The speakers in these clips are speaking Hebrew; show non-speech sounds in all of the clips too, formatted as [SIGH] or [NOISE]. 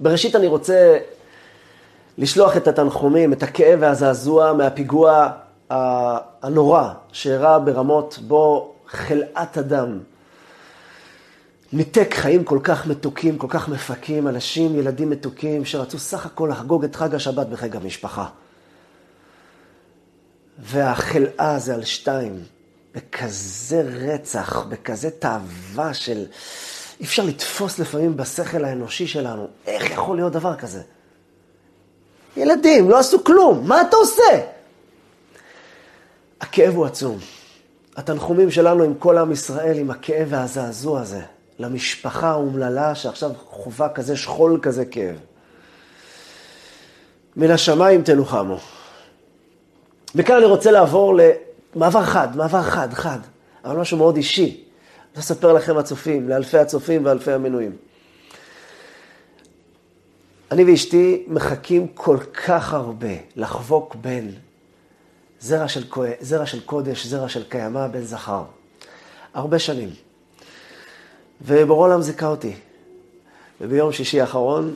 בראשית אני רוצה לשלוח את התנחומים, את הכאב והזעזוע מהפיגוע הנורא שאירע ברמות בו חלאת אדם ניתק חיים כל כך מתוקים, כל כך מפקים, אנשים, ילדים מתוקים, שרצו סך הכל לחגוג את חג השבת בחג המשפחה. והחלאה זה על שתיים, בכזה רצח, בכזה תאווה של... אי אפשר לתפוס לפעמים בשכל האנושי שלנו, איך יכול להיות דבר כזה? ילדים, לא עשו כלום, מה אתה עושה? הכאב הוא עצום. התנחומים שלנו עם כל עם ישראל, עם הכאב והזעזוע הזה, למשפחה האומללה שעכשיו חווה כזה שכול, כזה כאב. מן השמיים תנוחמו. מכאן אני רוצה לעבור למעבר חד, מעבר חד, חד, אבל משהו מאוד אישי. לספר לכם הצופים, לאלפי הצופים ואלפי המנויים. אני ואשתי מחכים כל כך הרבה לחבוק בין זרע של, זרע של קודש, זרע של קיימא, בן זכר. הרבה שנים. ובורא עולם זיכה אותי. וביום שישי האחרון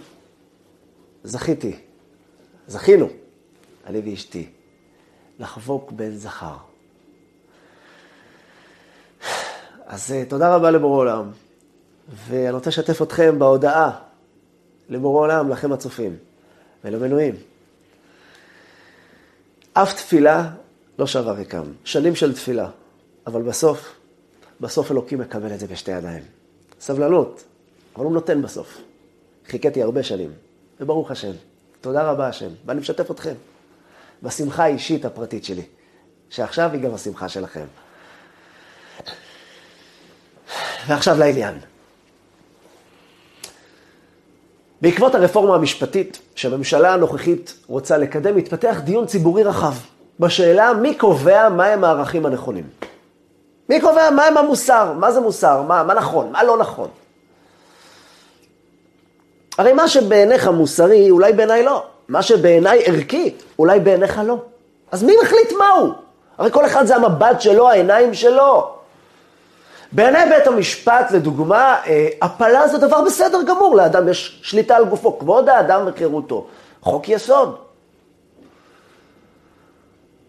זכיתי, זכינו, אני ואשתי, לחבוק בן זכר. אז אה, תודה רבה לבורא עולם, ואני רוצה לשתף אתכם בהודעה לבורא עולם, לכם הצופים ולמנויים. אף תפילה לא שווה ריקם. שנים של תפילה, אבל בסוף, בסוף אלוקים מקבל את זה בשתי ידיים. סבלנות, אבל הוא נותן בסוף. חיכיתי הרבה שנים, וברוך השם. תודה רבה השם, ואני משתף אתכם בשמחה האישית הפרטית שלי, שעכשיו היא גם השמחה שלכם. ועכשיו לעניין. בעקבות הרפורמה המשפטית שהממשלה הנוכחית רוצה לקדם, התפתח דיון ציבורי רחב בשאלה מי קובע מהם הערכים הנכונים. מי קובע מהם המוסר? מה זה מוסר? מה, מה נכון? מה לא נכון? הרי מה שבעיניך מוסרי, אולי בעיניי לא. מה שבעיניי ערכי, אולי בעיניך לא. אז מי מחליט מהו? הרי כל אחד זה המבט שלו, העיניים שלו. בעיני בית המשפט, לדוגמה, אה, הפלה זה דבר בסדר גמור, לאדם יש שליטה על גופו, כבוד האדם וחירותו. חוק יסוד.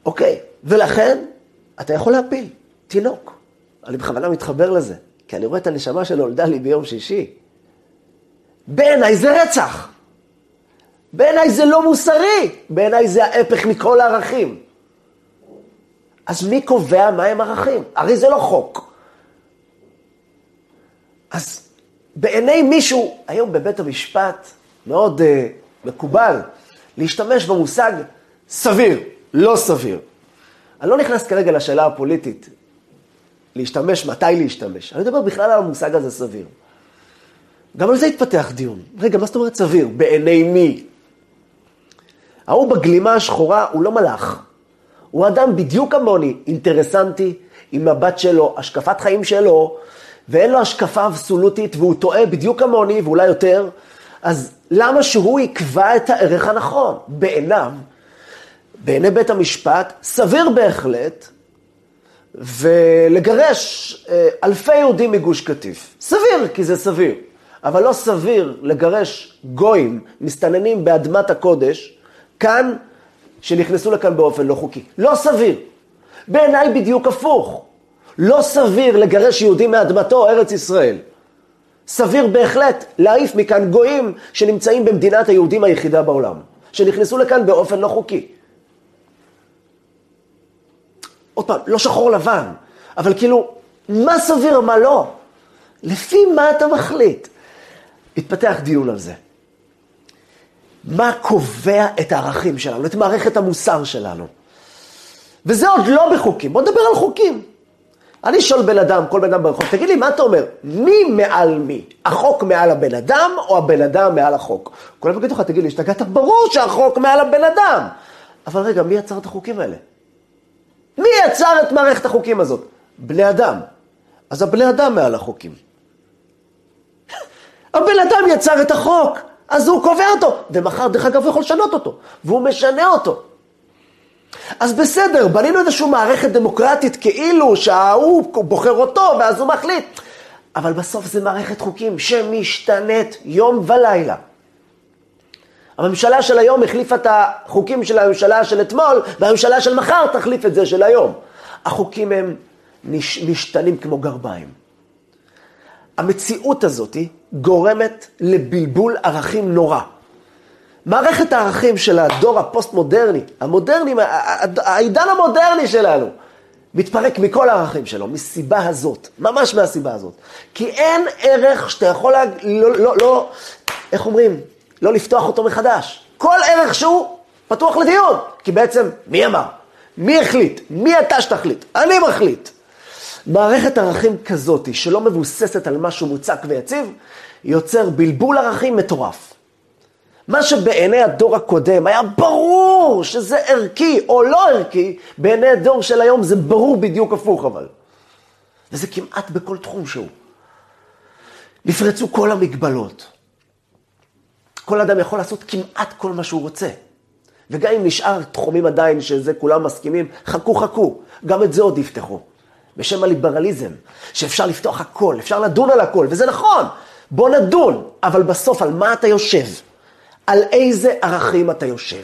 אוקיי, ולכן אתה יכול להפיל תינוק. אני בכוונה מתחבר לזה, כי אני רואה את הנשמה שנולדה לי ביום שישי. בעיניי זה רצח. בעיניי זה לא מוסרי. בעיניי זה ההפך מכל הערכים. אז מי קובע מהם ערכים? הרי זה לא חוק. אז בעיני מישהו, היום בבית המשפט, מאוד uh, מקובל להשתמש במושג סביר, לא סביר. אני לא נכנס כרגע לשאלה הפוליטית, להשתמש, מתי להשתמש. אני מדבר בכלל על המושג הזה סביר. גם על זה התפתח דיון. רגע, מה זאת אומרת סביר? בעיני מי? ההוא בגלימה השחורה הוא לא מלאך. הוא אדם בדיוק כמוני, אינטרסנטי, עם מבט שלו, השקפת חיים שלו, ואין לו השקפה אבסולוטית, והוא טועה בדיוק כמוני, ואולי יותר, אז למה שהוא יקבע את הערך הנכון? בעיניו, בעיני בית המשפט, סביר בהחלט, ולגרש אה, אלפי יהודים מגוש קטיף. סביר, כי זה סביר. אבל לא סביר לגרש גויים, מסתננים באדמת הקודש, כאן, שנכנסו לכאן באופן לא חוקי. לא סביר. בעיניי בדיוק הפוך. לא סביר לגרש יהודים מאדמתו, ארץ ישראל. סביר בהחלט להעיף מכאן גויים שנמצאים במדינת היהודים היחידה בעולם, שנכנסו לכאן באופן לא חוקי. עוד פעם, לא שחור לבן, אבל כאילו, מה סביר, מה לא? לפי מה אתה מחליט? התפתח דיון על זה. מה קובע את הערכים שלנו, את מערכת המוסר שלנו? וזה עוד לא בחוקים, בוא נדבר על חוקים. אני שואל בן אדם, כל בן אדם ברחוב, תגיד לי, מה אתה אומר? מי מעל מי? החוק מעל הבן אדם, או הבן אדם מעל החוק? כולם יגידו לך, תגיד לי, השתגעת? ברור שהחוק מעל הבן אדם. אבל רגע, מי יצר את החוקים האלה? מי יצר את מערכת החוקים הזאת? בני אדם. אז הבני אדם מעל החוקים. [LAUGHS] הבן אדם יצר את החוק, אז הוא קובע אותו, ומחר, דרך אגב, הוא יכול לשנות אותו, והוא משנה אותו. אז בסדר, בנינו איזושהי מערכת דמוקרטית כאילו שההוא בוחר אותו ואז הוא מחליט. אבל בסוף זה מערכת חוקים שמשתנית יום ולילה. הממשלה של היום החליפה את החוקים של הממשלה של אתמול, והממשלה של מחר תחליף את זה של היום. החוקים הם משתנים כמו גרביים. המציאות הזאת גורמת לבלבול ערכים נורא. מערכת הערכים של הדור הפוסט-מודרני, המודרני, העידן המודרני שלנו, מתפרק מכל הערכים שלו, מסיבה הזאת, ממש מהסיבה הזאת. כי אין ערך שאתה יכול, לה... לא, לא, לא, איך אומרים? לא לפתוח אותו מחדש. כל ערך שהוא פתוח לדיון. כי בעצם, מי אמר? מי החליט? מי אתה שתחליט? אני מחליט. מערכת ערכים כזאת, שלא מבוססת על משהו מוצק ויציב, יוצר בלבול ערכים מטורף. מה שבעיני הדור הקודם היה ברור שזה ערכי או לא ערכי, בעיני הדור של היום זה ברור בדיוק הפוך אבל. וזה כמעט בכל תחום שהוא. נפרצו כל המגבלות. כל אדם יכול לעשות כמעט כל מה שהוא רוצה. וגם אם נשאר תחומים עדיין שזה כולם מסכימים, חכו חכו, גם את זה עוד יפתחו. בשם הליברליזם, שאפשר לפתוח הכל, אפשר לדון על הכל, וזה נכון, בוא נדון, אבל בסוף על מה אתה יושב? על איזה ערכים אתה יושב?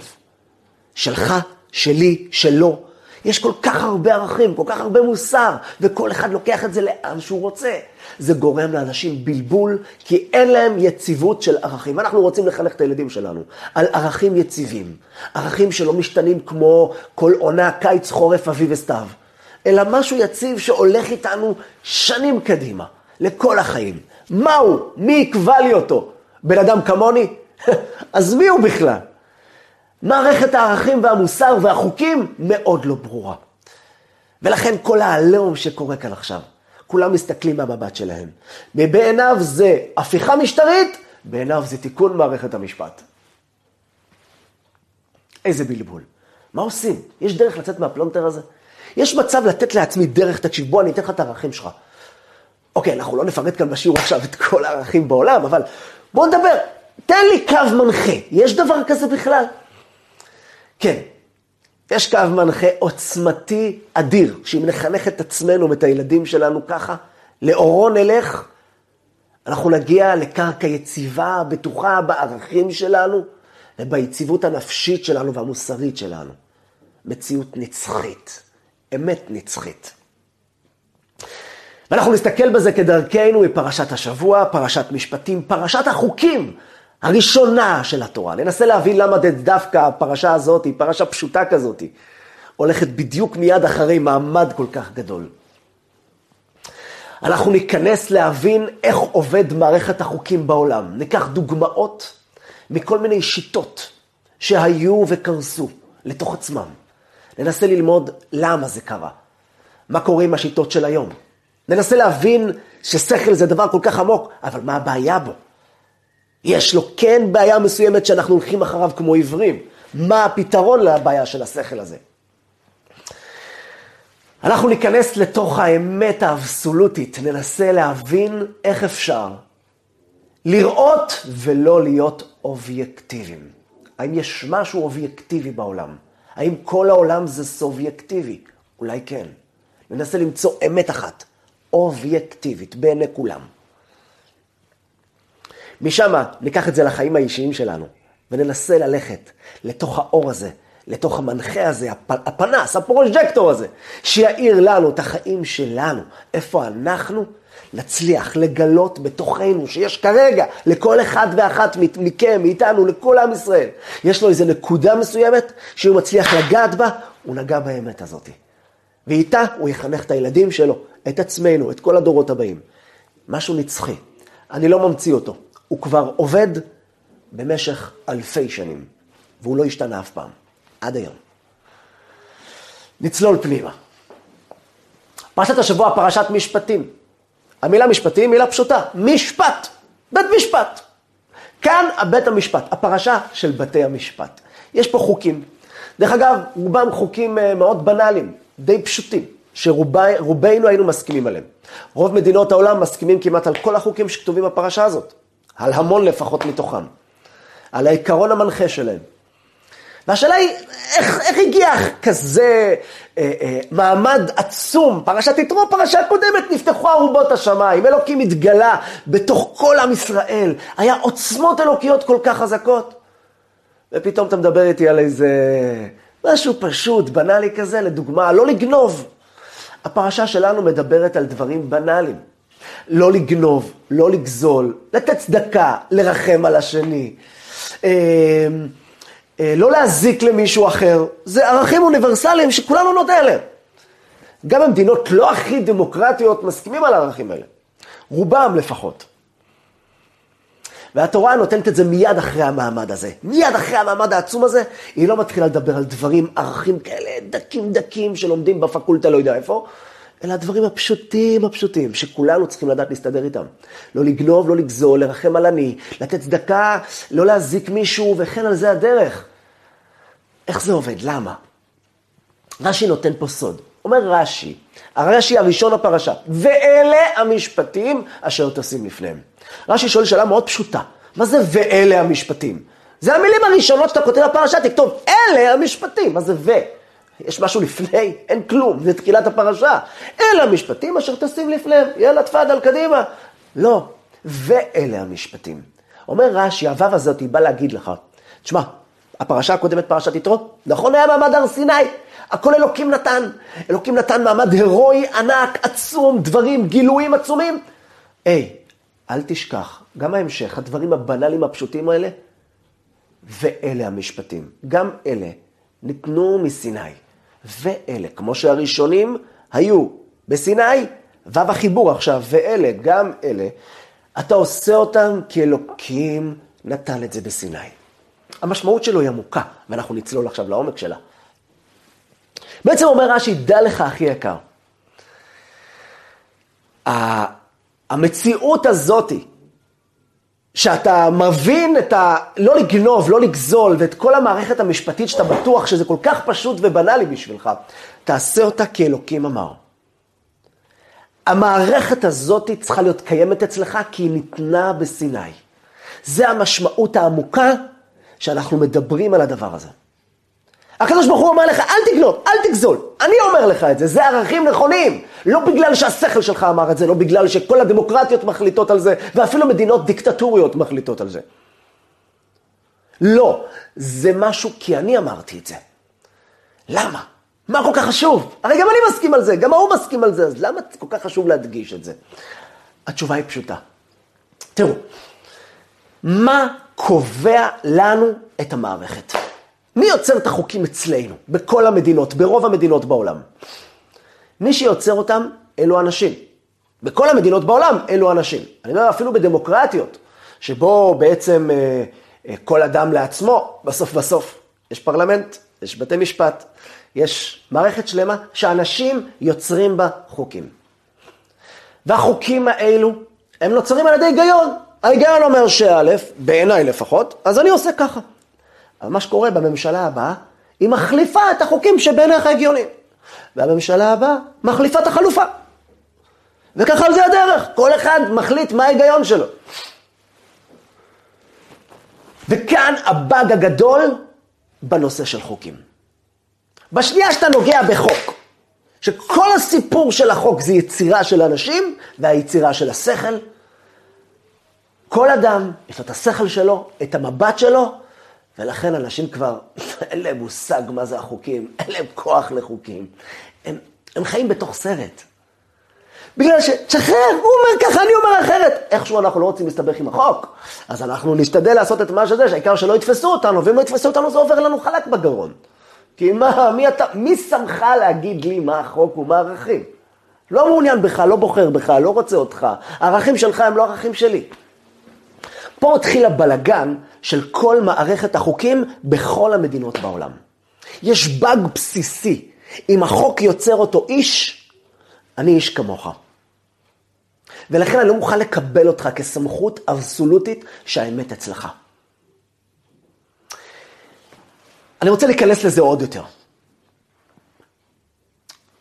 שלך, שלי, שלו. יש כל כך הרבה ערכים, כל כך הרבה מוסר, וכל אחד לוקח את זה לאן שהוא רוצה. זה גורם לאנשים בלבול, כי אין להם יציבות של ערכים. אנחנו רוצים לחנך את הילדים שלנו על ערכים יציבים, ערכים שלא משתנים כמו כל עונה, קיץ, חורף, אביב וסתיו, אלא משהו יציב שהולך איתנו שנים קדימה, לכל החיים. מהו? מי יקבע לי אותו? בן אדם כמוני? [LAUGHS] אז מי הוא בכלל? מערכת הערכים והמוסר והחוקים מאוד לא ברורה. ולכן כל העליהום שקורה כאן עכשיו, כולם מסתכלים מהמבט שלהם. ובעיניו זה הפיכה משטרית, בעיניו זה תיקון מערכת המשפט. איזה בלבול. מה עושים? יש דרך לצאת מהפלונטר הזה? יש מצב לתת לעצמי דרך, תקשיב, בוא אני אתן לך את הערכים שלך. אוקיי, אנחנו לא נפרט כאן בשיעור עכשיו את כל הערכים בעולם, אבל בוא נדבר. תן לי קו מנחה. יש דבר כזה בכלל? כן, יש קו מנחה עוצמתי אדיר, שאם נחנך את עצמנו ואת הילדים שלנו ככה, לאורו נלך, אנחנו נגיע לקרקע יציבה, בטוחה בערכים שלנו וביציבות הנפשית שלנו והמוסרית שלנו. מציאות נצחית, אמת נצחית. ואנחנו נסתכל בזה כדרכנו מפרשת השבוע, פרשת משפטים, פרשת החוקים הראשונה של התורה. ננסה להבין למה דווקא הפרשה הזאת, היא פרשה פשוטה כזאת, הולכת בדיוק מיד אחרי מעמד כל כך גדול. אנחנו ניכנס להבין איך עובד מערכת החוקים בעולם. ניקח דוגמאות מכל מיני שיטות שהיו וקרסו לתוך עצמם. ננסה ללמוד למה זה קרה. מה קורה עם השיטות של היום. ננסה להבין ששכל זה דבר כל כך עמוק, אבל מה הבעיה בו? יש לו כן בעיה מסוימת שאנחנו הולכים אחריו כמו עיוורים. מה הפתרון לבעיה של השכל הזה? אנחנו ניכנס לתוך האמת האבסולוטית, ננסה להבין איך אפשר לראות ולא להיות אובייקטיביים. האם יש משהו אובייקטיבי בעולם? האם כל העולם זה סובייקטיבי? אולי כן. ננסה למצוא אמת אחת, אובייקטיבית, בעיני כולם. משם ניקח את זה לחיים האישיים שלנו, וננסה ללכת לתוך האור הזה, לתוך המנחה הזה, הפנס, הפרוז'קטור הזה, שיאיר לנו את החיים שלנו, איפה אנחנו נצליח לגלות בתוכנו, שיש כרגע לכל אחד ואחת מכם, מאיתנו, לכל עם ישראל, יש לו איזו נקודה מסוימת שהוא מצליח לגעת בה, הוא נגע באמת הזאת. ואיתה הוא יחנך את הילדים שלו, את עצמנו, את כל הדורות הבאים. משהו נצחי. אני לא ממציא אותו. הוא כבר עובד במשך אלפי שנים, והוא לא השתנה אף פעם, עד היום. נצלול פנימה. פרשת השבוע, פרשת משפטים. המילה משפטים היא מילה פשוטה, משפט, בית משפט. כאן בית המשפט, הפרשה של בתי המשפט. יש פה חוקים. דרך אגב, רובם חוקים אה, מאוד בנאליים, די פשוטים, שרובנו היינו מסכימים עליהם. רוב מדינות העולם מסכימים כמעט על כל החוקים שכתובים בפרשה הזאת. על המון לפחות מתוכם, על העיקרון המנחה שלהם. והשאלה היא, איך, איך הגיע כזה אה, אה, מעמד עצום? פרשת יתרו, פרשה קודמת, נפתחו ארובות השמיים, אלוקים התגלה בתוך כל עם ישראל, היה עוצמות אלוקיות כל כך חזקות. ופתאום אתה מדבר איתי על איזה משהו פשוט, בנאלי כזה, לדוגמה, לא לגנוב. הפרשה שלנו מדברת על דברים בנאליים. לא לגנוב, לא לגזול, לתת צדקה, לרחם על השני, אה, אה, לא להזיק למישהו אחר. זה ערכים אוניברסליים שכולנו נודה עליהם. גם במדינות לא הכי דמוקרטיות מסכימים על הערכים האלה. רובם לפחות. והתורה נותנת את זה מיד אחרי המעמד הזה. מיד אחרי המעמד העצום הזה, היא לא מתחילה לדבר על דברים, ערכים כאלה דקים דקים שלומדים בפקולטה לא יודע איפה, אלא הדברים הפשוטים הפשוטים, שכולנו צריכים לדעת להסתדר איתם. לא לגנוב, לא לגזול, לרחם על עני, לתת צדקה, לא להזיק מישהו, וכן על זה הדרך. איך זה עובד? למה? רש"י נותן פה סוד. אומר רש"י, הרש"י הראשון בפרשה, ואלה המשפטים אשר תשים לפניהם. רש"י שואל שאלה מאוד פשוטה, מה זה ואלה המשפטים? זה המילים הראשונות שאתה כותב בפרשה, תכתוב, אלה המשפטים, מה זה ו? יש משהו לפני? אין כלום, זה תחילת הפרשה. אלה המשפטים אשר תשים לפניהם, יאללה תפאדל קדימה. לא, ואלה המשפטים. אומר רש"י, הוו הזאת בא להגיד לך, תשמע, הפרשה הקודמת, פרשת יתרו, נכון היה מעמד הר סיני, הכל אלוקים נתן. אלוקים נתן מעמד הירואי ענק, עצום, דברים, גילויים עצומים. היי, אל תשכח, גם ההמשך, הדברים הבנאליים הפשוטים האלה, ואלה המשפטים. גם אלה ניתנו מסיני. ואלה, כמו שהראשונים היו בסיני, וו החיבור עכשיו, ואלה, גם אלה, אתה עושה אותם כי אלוקים נתן את זה בסיני. המשמעות שלו היא עמוקה, ואנחנו נצלול עכשיו לעומק שלה. בעצם אומר רש"י, דע לך, אחי יקר, המציאות הזאתי, שאתה מבין את ה... לא לגנוב, לא לגזול, ואת כל המערכת המשפטית שאתה בטוח שזה כל כך פשוט ובנאלי בשבילך, תעשה אותה כאלוקים אמר. המערכת הזאת צריכה להיות קיימת אצלך כי היא ניתנה בסיני. זה המשמעות העמוקה שאנחנו מדברים על הדבר הזה. הקדוש ברוך הוא אומר לך, אל תגנוב, אל תגזול. אני אומר לך את זה, זה ערכים נכונים. לא בגלל שהשכל שלך אמר את זה, לא בגלל שכל הדמוקרטיות מחליטות על זה, ואפילו מדינות דיקטטוריות מחליטות על זה. לא, זה משהו כי אני אמרתי את זה. למה? מה כל כך חשוב? הרי גם אני מסכים על זה, גם ההוא מסכים על זה, אז למה כל כך חשוב להדגיש את זה? התשובה היא פשוטה. תראו, מה קובע לנו את המערכת? מי יוצר את החוקים אצלנו, בכל המדינות, ברוב המדינות בעולם? מי שיוצר אותם, אלו אנשים. בכל המדינות בעולם, אלו אנשים. אני אומר, אפילו בדמוקרטיות, שבו בעצם אה, אה, כל אדם לעצמו, בסוף בסוף, יש פרלמנט, יש בתי משפט, יש מערכת שלמה שאנשים יוצרים בה חוקים. והחוקים האלו, הם נוצרים על ידי היגיון. ההיגיון אומר שא', בעיניי לפחות, אז אני עושה ככה. אבל מה שקורה בממשלה הבאה, היא מחליפה את החוקים שבעיניך הגיוניים. והממשלה הבאה מחליפה את החלופה. וככה על זה הדרך, כל אחד מחליט מה ההיגיון שלו. וכאן הבאג הגדול בנושא של חוקים. בשנייה שאתה נוגע בחוק, שכל הסיפור של החוק זה יצירה של אנשים והיצירה של השכל, כל אדם יש לו את השכל שלו, את המבט שלו, ולכן אנשים כבר, [LAUGHS] אין להם מושג מה זה החוקים, אין להם כוח לחוקים. הם, הם חיים בתוך סרט. בגלל ש... תשחרר, הוא אומר ככה, אני אומר אחרת. איכשהו אנחנו לא רוצים להסתבך עם החוק, אז אנחנו נשתדל לעשות את מה שזה, שהעיקר שלא יתפסו אותנו, ואם לא יתפסו אותנו זה עובר לנו חלק בגרון. כי מה, מי אתה, מי שמך להגיד לי מה החוק ומה הערכים? לא מעוניין בך, לא בוחר בך, לא רוצה אותך. הערכים שלך הם לא ערכים שלי. פה התחיל הבלגן של כל מערכת החוקים בכל המדינות בעולם. יש באג בסיסי. אם החוק יוצר אותו איש, אני איש כמוך. ולכן אני לא מוכן לקבל אותך כסמכות אבסולוטית שהאמת אצלך. אני רוצה להיכנס לזה עוד יותר.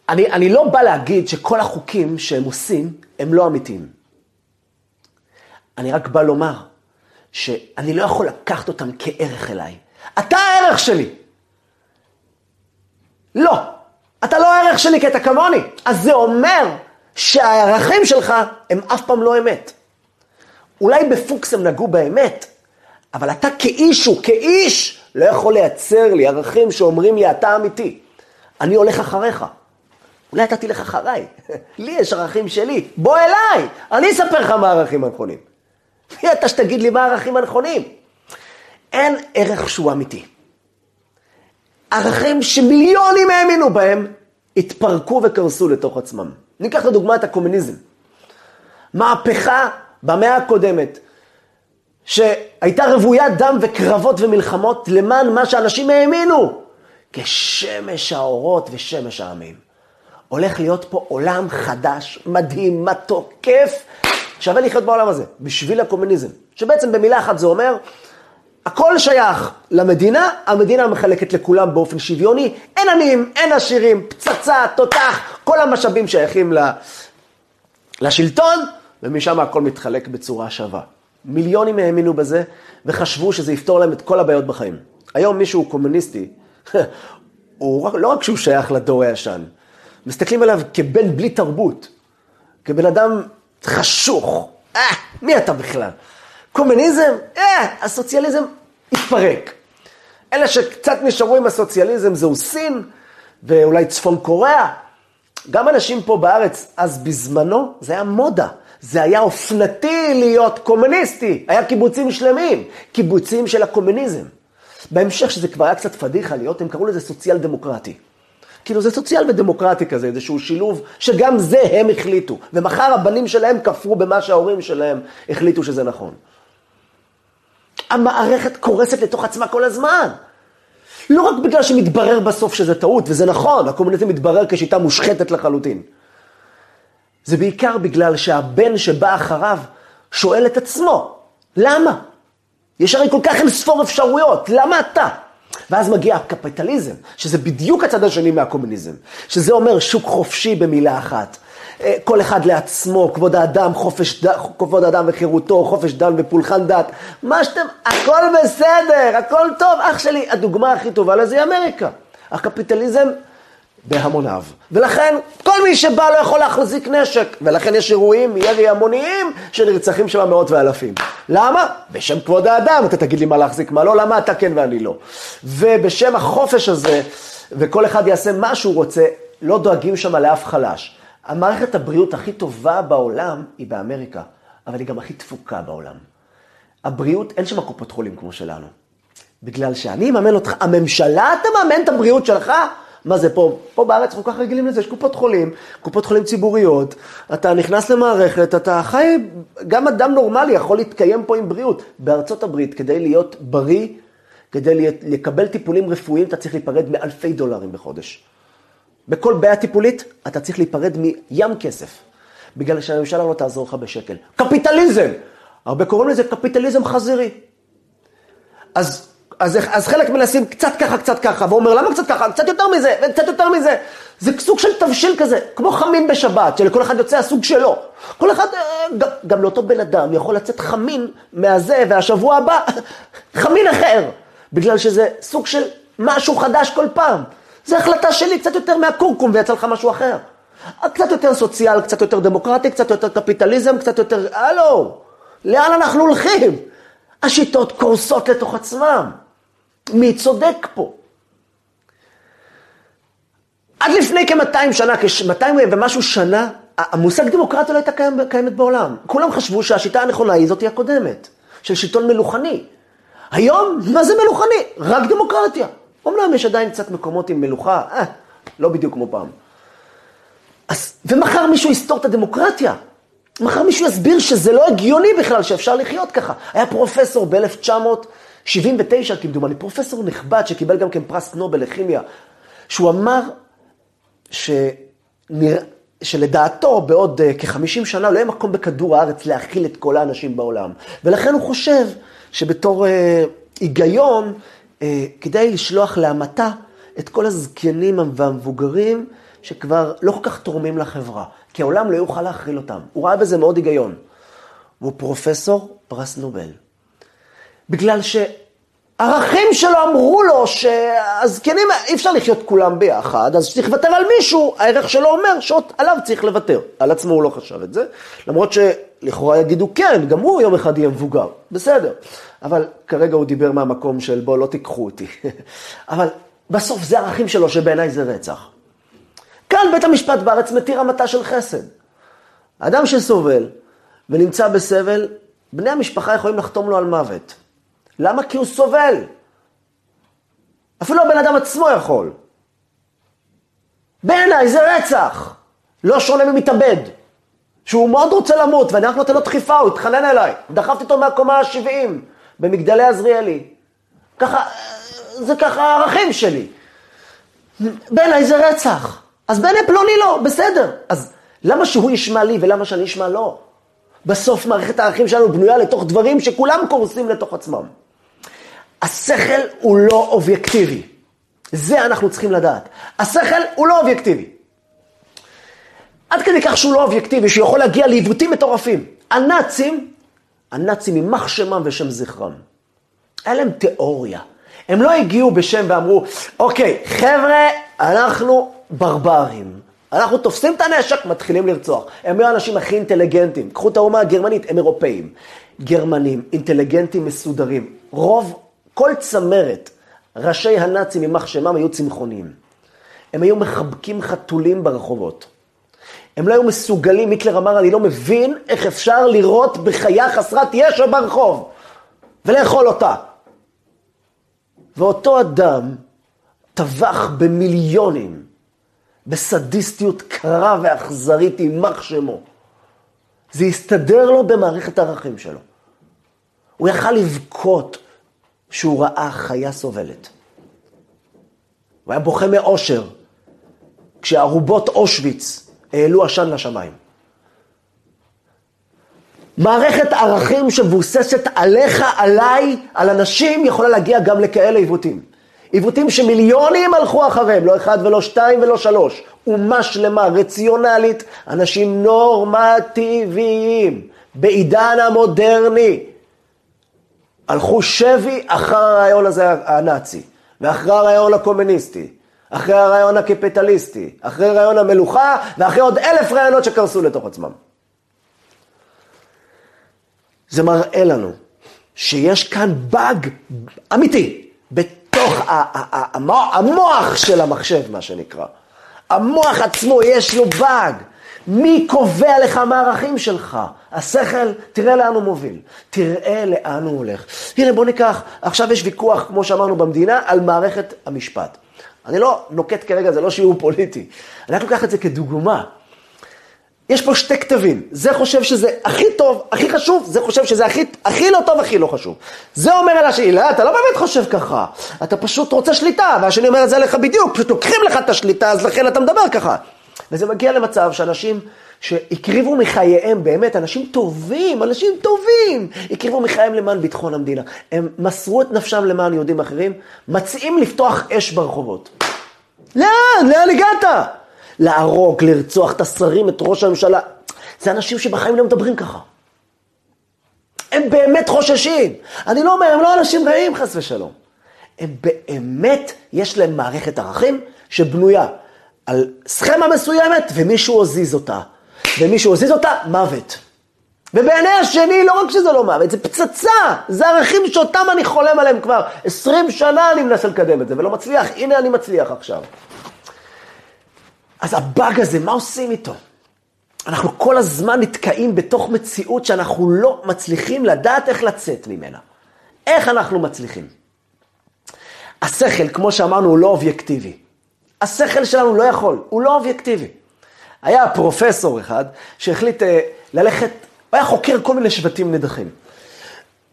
אני, אני לא בא להגיד שכל החוקים שהם עושים הם לא אמיתיים. אני רק בא לומר שאני לא יכול לקחת אותם כערך אליי. אתה הערך שלי. לא, אתה לא הערך שלי כי אתה כמוני. אז זה אומר שהערכים שלך הם אף פעם לא אמת. אולי בפוקס הם נגעו באמת, אבל אתה כאיש הוא כאיש לא יכול לייצר לי ערכים שאומרים לי, אתה אמיתי. אני הולך אחריך. אולי אתה תלך אחריי. [LAUGHS] לי יש ערכים שלי. בוא אליי, אני אספר לך מה הערכים הנכונים. מי אתה שתגיד לי מה הערכים הנכונים? אין ערך שהוא אמיתי. ערכים שמיליונים האמינו בהם, התפרקו וקרסו לתוך עצמם. ניקח לדוגמה את הקומוניזם. מהפכה במאה הקודמת, שהייתה רוויית דם וקרבות ומלחמות למען מה שאנשים האמינו, כשמש האורות ושמש העמים. הולך להיות פה עולם חדש, מדהים, מתוק, כיף, שווה לחיות בעולם הזה, בשביל הקומוניזם. שבעצם במילה אחת זה אומר, הכל שייך למדינה, המדינה מחלקת לכולם באופן שוויוני, אין עניים, אין עשירים, פצצה, תותח, כל המשאבים שייכים לשלטון, ומשם הכל מתחלק בצורה שווה. מיליונים האמינו בזה, וחשבו שזה יפתור להם את כל הבעיות בחיים. היום מישהו קומוניסטי, [LAUGHS] הוא לא רק שהוא שייך לדור הישן, מסתכלים עליו כבן בלי תרבות, כבן אדם חשוך. אה, מי אתה בכלל? קומוניזם? אה, הסוציאליזם התפרק. אלה שקצת נשארו עם הסוציאליזם זהו סין, ואולי צפון קוריאה. גם אנשים פה בארץ, אז בזמנו זה היה מודה. זה היה אופנתי להיות קומוניסטי. היה קיבוצים שלמים, קיבוצים של הקומוניזם. בהמשך, שזה כבר היה קצת פדיחה להיות, הם קראו לזה סוציאל דמוקרטי. כאילו זה סוציאל ודמוקרטי כזה, איזשהו שילוב שגם זה הם החליטו. ומחר הבנים שלהם כפרו במה שההורים שלהם החליטו שזה נכון. המערכת קורסת לתוך עצמה כל הזמן. לא רק בגלל שמתברר בסוף שזה טעות, וזה נכון, הקומוניזם מתברר כשיטה מושחתת לחלוטין. זה בעיקר בגלל שהבן שבא אחריו שואל את עצמו, למה? יש הרי כל כך אין ספור אפשרויות, למה אתה? ואז מגיע הקפיטליזם, שזה בדיוק הצד השני מהקומוניזם, שזה אומר שוק חופשי במילה אחת. אה, כל אחד לעצמו, כבוד האדם, חופש דת, כבוד האדם וחירותו, חופש דת ופולחן דת, מה שאתם, הכל בסדר, הכל טוב. אח שלי, הדוגמה הכי טובה לזה היא אמריקה. הקפיטליזם בהמוניו. ולכן כל מי שבא לא יכול להחזיק נשק, ולכן יש אירועים, ירי המוניים, שנרצחים שם מאות ואלפים. למה? בשם כבוד האדם, אתה תגיד לי מה להחזיק, מה לא, למה אתה כן ואני לא. ובשם החופש הזה, וכל אחד יעשה מה שהוא רוצה, לא דואגים שם לאף חלש. המערכת הבריאות הכי טובה בעולם היא באמריקה, אבל היא גם הכי תפוקה בעולם. הבריאות, אין שם קופות חולים כמו שלנו. בגלל שאני אממן אותך, הממשלה תממן את הבריאות שלך? מה זה פה? פה בארץ כל כך רגילים לזה, יש קופות חולים, קופות חולים ציבוריות, אתה נכנס למערכת, אתה חי, גם אדם נורמלי יכול להתקיים פה עם בריאות. בארצות הברית, כדי להיות בריא, כדי לקבל טיפולים רפואיים, אתה צריך להיפרד מאלפי דולרים בחודש. בכל בעיה טיפולית, אתה צריך להיפרד מים כסף, בגלל שהממשלה לא תעזור לך בשקל. קפיטליזם! הרבה קוראים לזה קפיטליזם חזירי. אז אז, אז חלק מנסים קצת ככה, קצת ככה, ואומר, למה קצת ככה? קצת יותר מזה, וקצת יותר מזה. זה סוג של תבשיל כזה, כמו חמין בשבת, שלכל אחד יוצא הסוג שלו. כל אחד, אה, גם, גם לאותו בן אדם יכול לצאת חמין מהזה, והשבוע הבא, [LAUGHS] חמין אחר. בגלל שזה סוג של משהו חדש כל פעם. זו החלטה שלי, קצת יותר מהקורקום, ויצא לך משהו אחר. קצת יותר סוציאל, קצת יותר דמוקרטי, קצת יותר קפיטליזם, קצת יותר... הלו, לאן אנחנו הולכים? השיטות קורסות לתוך עצמם. מי צודק פה? עד לפני כ-200 שנה, כ-200 ומשהו שנה, המושג דמוקרטיה לא הייתה קיימת, קיימת בעולם. כולם חשבו שהשיטה הנכונה היא זאתי הקודמת, של שלטון מלוכני. היום, מה זה מלוכני? רק דמוקרטיה. אומנם יש עדיין קצת מקומות עם מלוכה, אה, לא בדיוק כמו פעם. אז, ומחר מישהו יסתור את הדמוקרטיה. מחר מישהו יסביר שזה לא הגיוני בכלל שאפשר לחיות ככה. היה פרופסור ב-1900... 79 כמדומני, פרופסור נכבד שקיבל גם כן פרס נובל לכימיה, שהוא אמר שנרא... שלדעתו בעוד uh, כ-50 שנה לא יהיה מקום בכדור הארץ להכיל את כל האנשים בעולם. ולכן הוא חושב שבתור uh, היגיון, uh, כדאי לשלוח להמתה את כל הזקנים והמבוגרים שכבר לא כל כך תורמים לחברה, כי העולם לא יוכל להכיל אותם. הוא ראה בזה מאוד היגיון. והוא פרופסור פרס נובל. בגלל ערכים שלו אמרו לו שהזקנים, אי אפשר לחיות כולם ביחד, אז צריך לוותר על מישהו, הערך שלו אומר שעליו צריך לוותר. על עצמו הוא לא חשב את זה, למרות שלכאורה יגידו כן, גם הוא יום אחד יהיה מבוגר, בסדר. אבל כרגע הוא דיבר מהמקום של בוא לא תיקחו אותי. [LAUGHS] אבל בסוף זה ערכים שלו שבעיניי זה רצח. כאן בית המשפט בארץ מתיר המתה של חסד. אדם שסובל ונמצא בסבל, בני המשפחה יכולים לחתום לו על מוות. למה? כי הוא סובל. אפילו הבן אדם עצמו יכול. בעיניי זה רצח. לא שונה ממתאבד. שהוא מאוד רוצה למות, ואני רק נותן לו דחיפה, הוא התחנן אליי. דחפתי אותו מהקומה ה-70 במגדלי עזריאלי. ככה, זה ככה הערכים שלי. בעיניי זה רצח. אז בעיני פלוני לא, בסדר. אז למה שהוא ישמע לי ולמה שאני אשמע לו? בסוף מערכת הערכים שלנו בנויה לתוך דברים שכולם קורסים לתוך עצמם. השכל הוא לא אובייקטיבי. זה אנחנו צריכים לדעת. השכל הוא לא אובייקטיבי. עד כדי כך שהוא לא אובייקטיבי, שהוא יכול להגיע לעיוותים מטורפים. הנאצים, הנאצים יימח שמם ושם זכרם. היה להם תיאוריה. הם לא הגיעו בשם ואמרו, אוקיי, חבר'ה, אנחנו ברברים. אנחנו תופסים את הנשק, מתחילים לרצוח. הם היו האנשים הכי אינטליגנטים. קחו את האומה הגרמנית, הם אירופאים. גרמנים, אינטליגנטים מסודרים. רוב, כל צמרת, ראשי הנאצים, יימח שמם, היו צמחוניים. הם היו מחבקים חתולים ברחובות. הם לא היו מסוגלים, היטלר אמר, אני לא מבין איך אפשר לירות בחיה חסרת ישע ברחוב ולאכול אותה. ואותו אדם טבח במיליונים בסדיסטיות קרה ואכזרית, יימח שמו. זה הסתדר לו במערכת הערכים שלו. הוא יכל לבכות שהוא ראה חיה סובלת. הוא היה בוכה מאושר כשארובות אושוויץ העלו עשן לשמיים. מערכת ערכים שמבוססת עליך, עליי, על אנשים, יכולה להגיע גם לכאלה עיוותים. עיוותים שמיליונים הלכו אחריהם, לא אחד ולא שתיים ולא שלוש. אומה שלמה, רציונלית, אנשים נורמטיביים, בעידן המודרני. הלכו שבי אחר הרעיון הזה הנאצי, ואחרי הרעיון הקומוניסטי, אחרי הרעיון הקפיטליסטי, אחרי רעיון המלוכה, ואחרי עוד אלף רעיונות שקרסו לתוך עצמם. זה מראה לנו שיש כאן באג אמיתי, בתוך המוח של המחשב, מה שנקרא. המוח עצמו, יש לו באג. מי קובע לך מה הערכים שלך? השכל, תראה לאן הוא מוביל. תראה לאן הוא הולך. הנה, בוא ניקח, עכשיו יש ויכוח, כמו שאמרנו במדינה, על מערכת המשפט. אני לא נוקט כרגע, זה לא שיעור פוליטי. אני רק לוקח את זה כדוגמה. יש פה שתי כתבים, זה חושב שזה הכי טוב, הכי חשוב, זה חושב שזה הכי, הכי לא טוב, הכי לא חשוב. זה אומר על השני, לא, אתה לא באמת חושב ככה, אתה פשוט רוצה שליטה, והשני אומר את זה עליך בדיוק, פשוט לוקחים לך את השליטה, אז לכן אתה מדבר ככה. וזה מגיע למצב שאנשים שהקריבו מחייהם, באמת, אנשים טובים, אנשים טובים, הקריבו מחייהם למען ביטחון המדינה. הם מסרו את נפשם למען יהודים אחרים, מציעים לפתוח אש ברחובות. לאן? לאן הגעת? להרוג, לרצוח את השרים, את ראש הממשלה. זה אנשים שבחיים לא מדברים ככה. הם באמת חוששים. אני לא אומר, הם לא אנשים רעים, חס ושלום. הם באמת, יש להם מערכת ערכים שבנויה על סכמה מסוימת, ומישהו הוזיז אותה. ומישהו הוזיז אותה, מוות. ובעיני השני, לא רק שזה לא מוות, זה פצצה. זה ערכים שאותם אני חולם עליהם כבר. עשרים שנה אני מנסה לקדם את זה, ולא מצליח. הנה אני מצליח עכשיו. אז הבאג הזה, מה עושים איתו? אנחנו כל הזמן נתקעים בתוך מציאות שאנחנו לא מצליחים לדעת איך לצאת ממנה. איך אנחנו מצליחים? השכל, כמו שאמרנו, הוא לא אובייקטיבי. השכל שלנו לא יכול, הוא לא אובייקטיבי. היה פרופסור אחד שהחליט uh, ללכת, הוא היה חוקר כל מיני שבטים נידחים.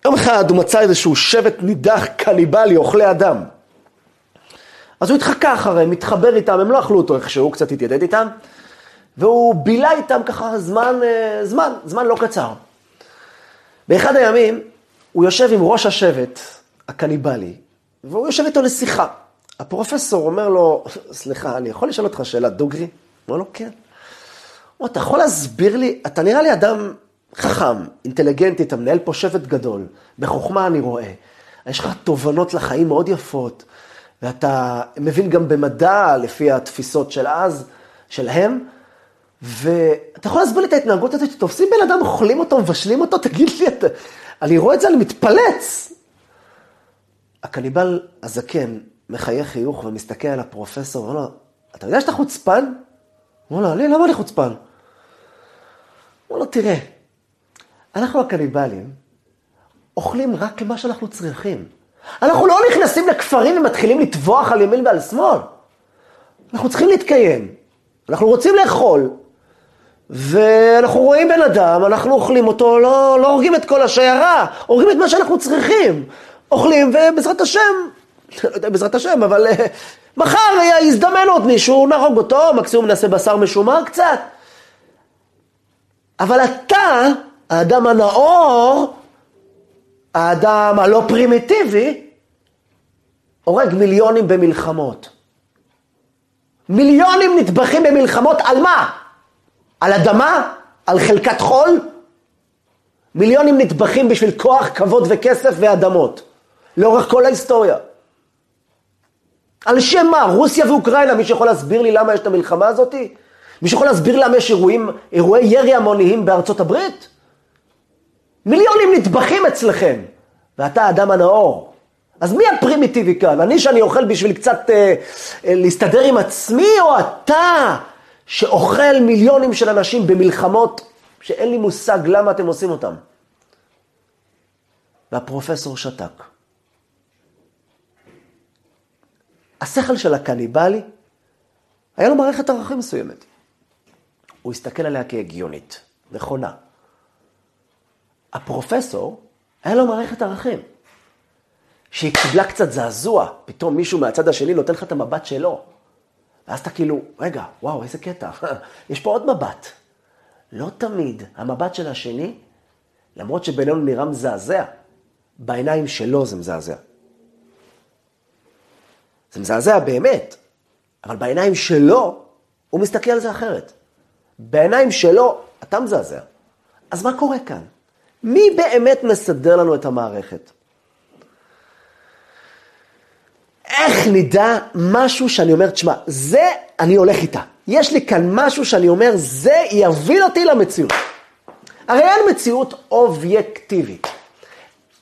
יום אחד הוא מצא איזשהו שבט נידח קניבלי, אוכלי אדם. אז הוא התחקה אחריהם, התחבר איתם, הם לא אכלו אותו איכשהו, קצת התיידד איתם, והוא בילה איתם ככה זמן, אה, זמן, זמן לא קצר. באחד הימים הוא יושב עם ראש השבט הקניבלי, והוא יושב איתו לשיחה. הפרופסור אומר לו, סליחה, אני יכול לשאול אותך שאלה דוגרי? אומר לו, כן. הוא אתה יכול להסביר לי, אתה נראה לי אדם חכם, אינטליגנטי, אתה מנהל פה שבט גדול, בחוכמה אני רואה. יש לך תובנות לחיים מאוד יפות, ואתה מבין גם במדע, לפי התפיסות של אז, שלהם, ואתה יכול להסביר לי את ההתנהגות הזאת, שתופסים בן אדם, אוכלים אותו, מבשלים אותו, [LAUGHS] תגיד לי, אתה... אני רואה את זה, אני מתפלץ. הקניבל הזקן מחייך חיוך ומסתכל על הפרופסור, ואומר לו, אתה יודע שאתה חוצפן? אומר לו, אני, למה אני חוצפן? אומר לו, תראה, אנחנו הקניבלים אוכלים רק מה שאנחנו צריכים. אנחנו לא נכנסים לכפרים ומתחילים לטבוח על ימין ועל שמאל. אנחנו צריכים להתקיים. אנחנו רוצים לאכול, ואנחנו רואים בן אדם, אנחנו אוכלים אותו, לא, לא הורגים את כל השיירה, הורגים את מה שאנחנו צריכים. אוכלים, ובעזרת השם, לא יודע בעזרת השם, אבל uh, מחר יזדמן עוד מישהו, נהרוג אותו, מקסימום נעשה בשר משומר קצת. אבל אתה, האדם הנאור, האדם הלא פרימיטיבי, הורג מיליונים במלחמות. מיליונים נטבחים במלחמות על מה? על אדמה? על חלקת חול? מיליונים נטבחים בשביל כוח, כבוד וכסף ואדמות. לאורך כל ההיסטוריה. על שם מה? רוסיה ואוקראינה, מישהו יכול להסביר לי למה יש את המלחמה הזאתי? מישהו יכול להסביר למה יש אירועים, אירועי ירי המוניים בארצות הברית? מיליונים נטבחים אצלכם, ואתה האדם הנאור. אז מי הפרימיטיבי כאן? אני שאני אוכל בשביל קצת אה, אה, להסתדר עם עצמי, או אתה שאוכל מיליונים של אנשים במלחמות שאין לי מושג למה אתם עושים אותם? והפרופסור שתק. השכל של הקניבלי, היה לו מערכת ערכים מסוימת. הוא הסתכל עליה כהגיונית, נכונה. הפרופסור, היה לו מערכת ערכים. שהיא קיבלה קצת זעזוע, פתאום מישהו מהצד השני נותן לך את המבט שלו. ואז אתה כאילו, רגע, וואו, איזה קטע, [LAUGHS] יש פה עוד מבט. לא תמיד המבט של השני, למרות שבינינו נראה מזעזע, בעיניים שלו זה מזעזע. זה מזעזע באמת, אבל בעיניים שלו, הוא מסתכל על זה אחרת. בעיניים שלו, אתה מזעזע. אז מה קורה כאן? מי באמת מסדר לנו את המערכת? איך נדע משהו שאני אומר, תשמע, זה אני הולך איתה. יש לי כאן משהו שאני אומר, זה יביא אותי למציאות. הרי אין מציאות אובייקטיבית.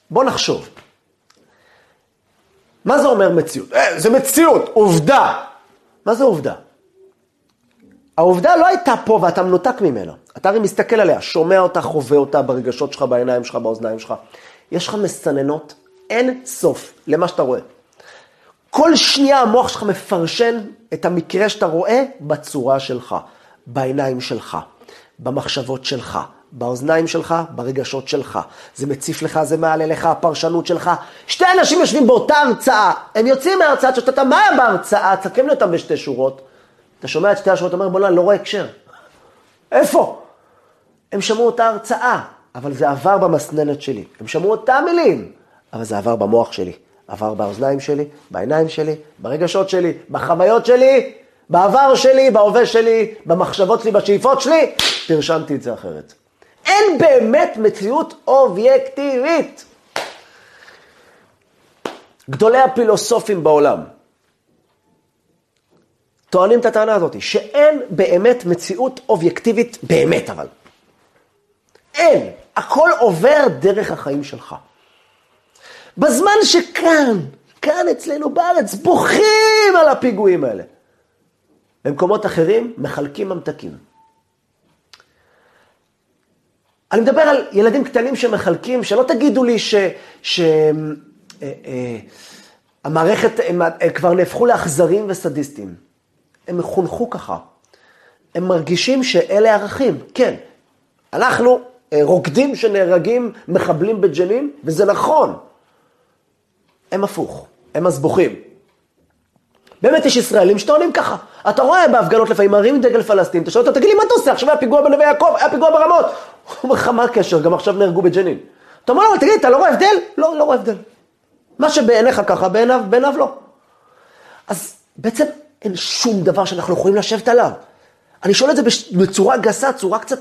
בוא נחשוב. מה זה אומר מציאות? אה, זה מציאות, עובדה. מה זה עובדה? העובדה לא הייתה פה ואתה מנותק ממנה. אתה הרי מסתכל עליה, שומע אותה, חווה אותה ברגשות שלך, בעיניים שלך, באוזניים שלך. יש לך מסננות אין סוף למה שאתה רואה. כל שנייה המוח שלך מפרשן את המקרה שאתה רואה בצורה שלך, בעיניים שלך, במחשבות שלך, באוזניים שלך, ברגשות שלך. זה מציף לך, זה מעלה לך, הפרשנות שלך. שתי אנשים יושבים באותה הרצאה, הם יוצאים מההרצאה, שאתה, מה היה בהרצאה? תסכם לי אותם בשתי שורות. אתה שומע את שתי השורות, אומר, בוא'נה, לא רואה הקשר. איפה? הם שמעו אותה הרצאה, אבל זה עבר במסננת שלי. הם שמעו אותה מילים, אבל זה עבר במוח שלי. עבר באוזניים שלי, בעיניים שלי, ברגשות שלי, בחוויות שלי, בעבר שלי, בהווה שלי, במחשבות שלי, בשאיפות שלי, פרשנתי את זה אחרת. אין באמת מציאות אובייקטיבית. גדולי הפילוסופים בעולם טוענים את הטענה הזאת, שאין באמת מציאות אובייקטיבית באמת אבל. אין. הכל עובר דרך החיים שלך. בזמן שכאן, כאן אצלנו בארץ, בוכים על הפיגועים האלה. במקומות אחרים מחלקים ממתקים. אני מדבר על ילדים קטנים שמחלקים, שלא תגידו לי שהמערכת, אה, אה, הם כבר נהפכו לאכזרים וסדיסטים. הם חונכו ככה. הם מרגישים שאלה ערכים. כן, אנחנו אה, רוקדים שנהרגים מחבלים בג'נין, וזה נכון. הם הפוך, הם מסבוכים. באמת יש ישראלים שטוענים ככה. אתה רואה בהפגנות לפעמים מרים דגל פלסטין, אתה שואל אותו, תגיד לי, מה אתה עושה? עכשיו היה פיגוע בנווה יעקב, היה פיגוע ברמות. הוא אומר לך, מה הקשר? גם עכשיו נהרגו בג'נין. אתה אומר לו, תגיד, אתה לא רואה הבדל? לא, לא רואה הבדל. מה שבעיניך ככה, בעיניו, בעיניו לא. אז בעצם אין שום דבר שאנחנו יכולים לשבת עליו. אני שואל את זה בצורה גסה, צורה קצת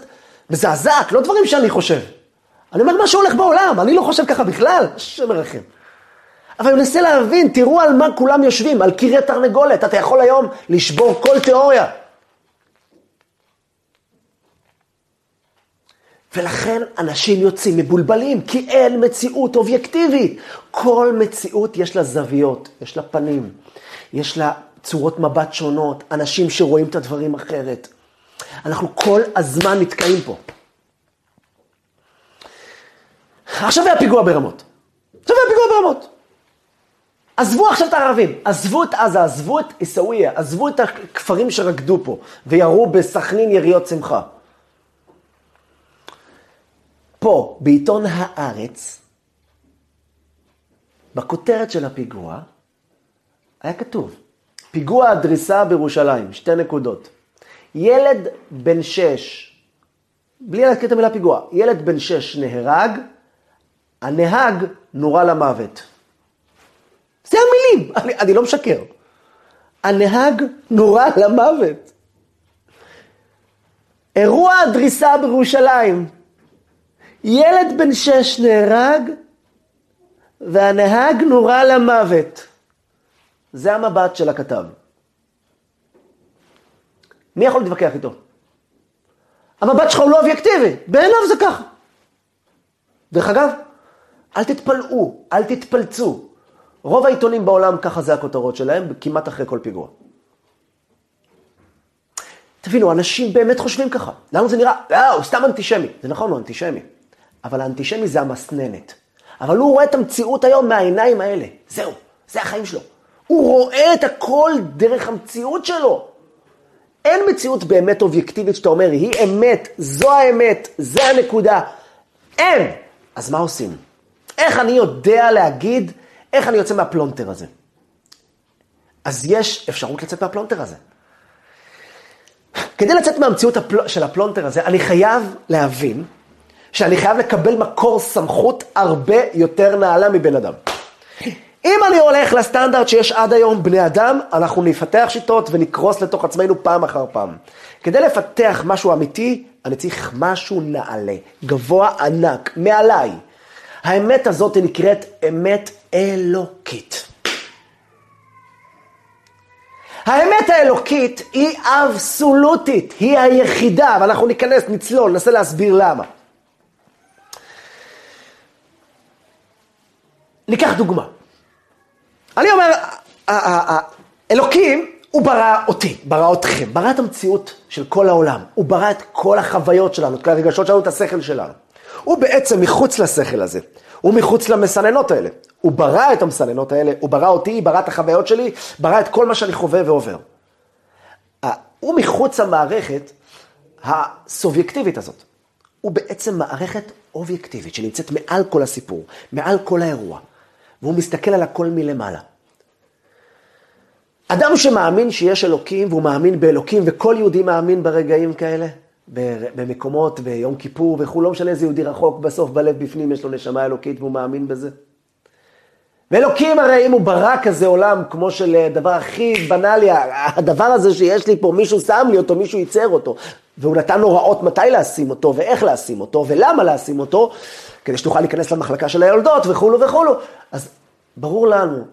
מזעזעת, לא דברים שאני חושב. אני אומר מה שהולך בעולם, אני לא חושב ככה בכלל, השם מרחם. אבל אני מנסה להבין, תראו על מה כולם יושבים, על קרי התרנגולת. אתה יכול היום לשבור כל תיאוריה. ולכן אנשים יוצאים מבולבלים, כי אין מציאות אובייקטיבית. כל מציאות יש לה זוויות, יש לה פנים, יש לה צורות מבט שונות, אנשים שרואים את הדברים אחרת. אנחנו כל הזמן נתקעים פה. עכשיו היה פיגוע ברמות. עכשיו היה פיגוע ברמות. עזבו עכשיו את הערבים, עזבו את עזה, עזבו את עיסאוויה, עזבו את הכפרים שרקדו פה וירו בסכנין יריות שמחה. פה, בעיתון הארץ, בכותרת של הפיגוע, היה כתוב, פיגוע הדריסה בירושלים, שתי נקודות. ילד בן שש, בלי להזכיר את המילה פיגוע, ילד בן שש נהרג, הנהג נורה למוות. זה המילים, אני, אני לא משקר. הנהג נורה למוות. אירוע הדריסה בירושלים. ילד בן שש נהרג, והנהג נורה למוות. זה המבט של הכתב. מי יכול להתווכח איתו? המבט שלך הוא לא אובייקטיבי, בעיניו זה ככה. דרך אגב, אל תתפלאו, אל תתפלצו. רוב העיתונים בעולם, ככה זה הכותרות שלהם, כמעט אחרי כל פיגוע. תבינו, אנשים באמת חושבים ככה. למה זה נראה, אה, הוא סתם אנטישמי. זה נכון, הוא אנטישמי. אבל האנטישמי זה המסננת. אבל הוא רואה את המציאות היום מהעיניים האלה. זהו, זה החיים שלו. הוא רואה את הכל דרך המציאות שלו. אין מציאות באמת אובייקטיבית שאתה אומר, היא אמת, זו האמת, זה הנקודה. אין. אז מה עושים? איך אני יודע להגיד, איך אני יוצא מהפלונטר הזה? אז יש אפשרות לצאת מהפלונטר הזה. כדי לצאת מהמציאות הפל... של הפלונטר הזה, אני חייב להבין שאני חייב לקבל מקור סמכות הרבה יותר נעלה מבן אדם. אם אני הולך לסטנדרט שיש עד היום בני אדם, אנחנו נפתח שיטות ונקרוס לתוך עצמנו פעם אחר פעם. כדי לפתח משהו אמיתי, אני צריך משהו נעלה, גבוה ענק, מעליי. האמת הזאת נקראת אמת אלוקית. האמת האלוקית היא אבסולוטית, היא היחידה, ואנחנו ניכנס, נצלול, ננסה להסביר למה. ניקח דוגמה. אני אומר, אלוקים, הוא ברא אותי, ברא אתכם, ברא את המציאות של כל העולם. הוא ברא את כל החוויות שלנו, את כל הרגשות שלנו, את השכל שלנו. הוא בעצם מחוץ לשכל הזה, הוא מחוץ למסננות האלה. הוא ברא את המסננות האלה, הוא ברא אותי, ברא את החוויות שלי, ברא את כל מה שאני חווה ועובר. הוא מחוץ למערכת הסובייקטיבית הזאת. הוא בעצם מערכת אובייקטיבית שנמצאת מעל כל הסיפור, מעל כל האירוע. והוא מסתכל על הכל מלמעלה. אדם שמאמין שיש אלוקים, והוא מאמין באלוקים, וכל יהודי מאמין ברגעים כאלה, במקומות, ביום כיפור וכו', לא משנה איזה יהודי רחוק, בסוף בלב בפנים יש לו נשמה אלוקית והוא מאמין בזה. ואלוקים הרי אם הוא ברא כזה עולם, כמו של אה, דבר הכי בנאלי, הדבר הזה שיש לי פה, מישהו שם לי אותו, מישהו ייצר אותו, והוא נתן הוראות מתי לשים אותו, ואיך לשים אותו, ולמה לשים אותו, כדי שתוכל להיכנס למחלקה של היולדות וכולו וכולו. אז ברור לנו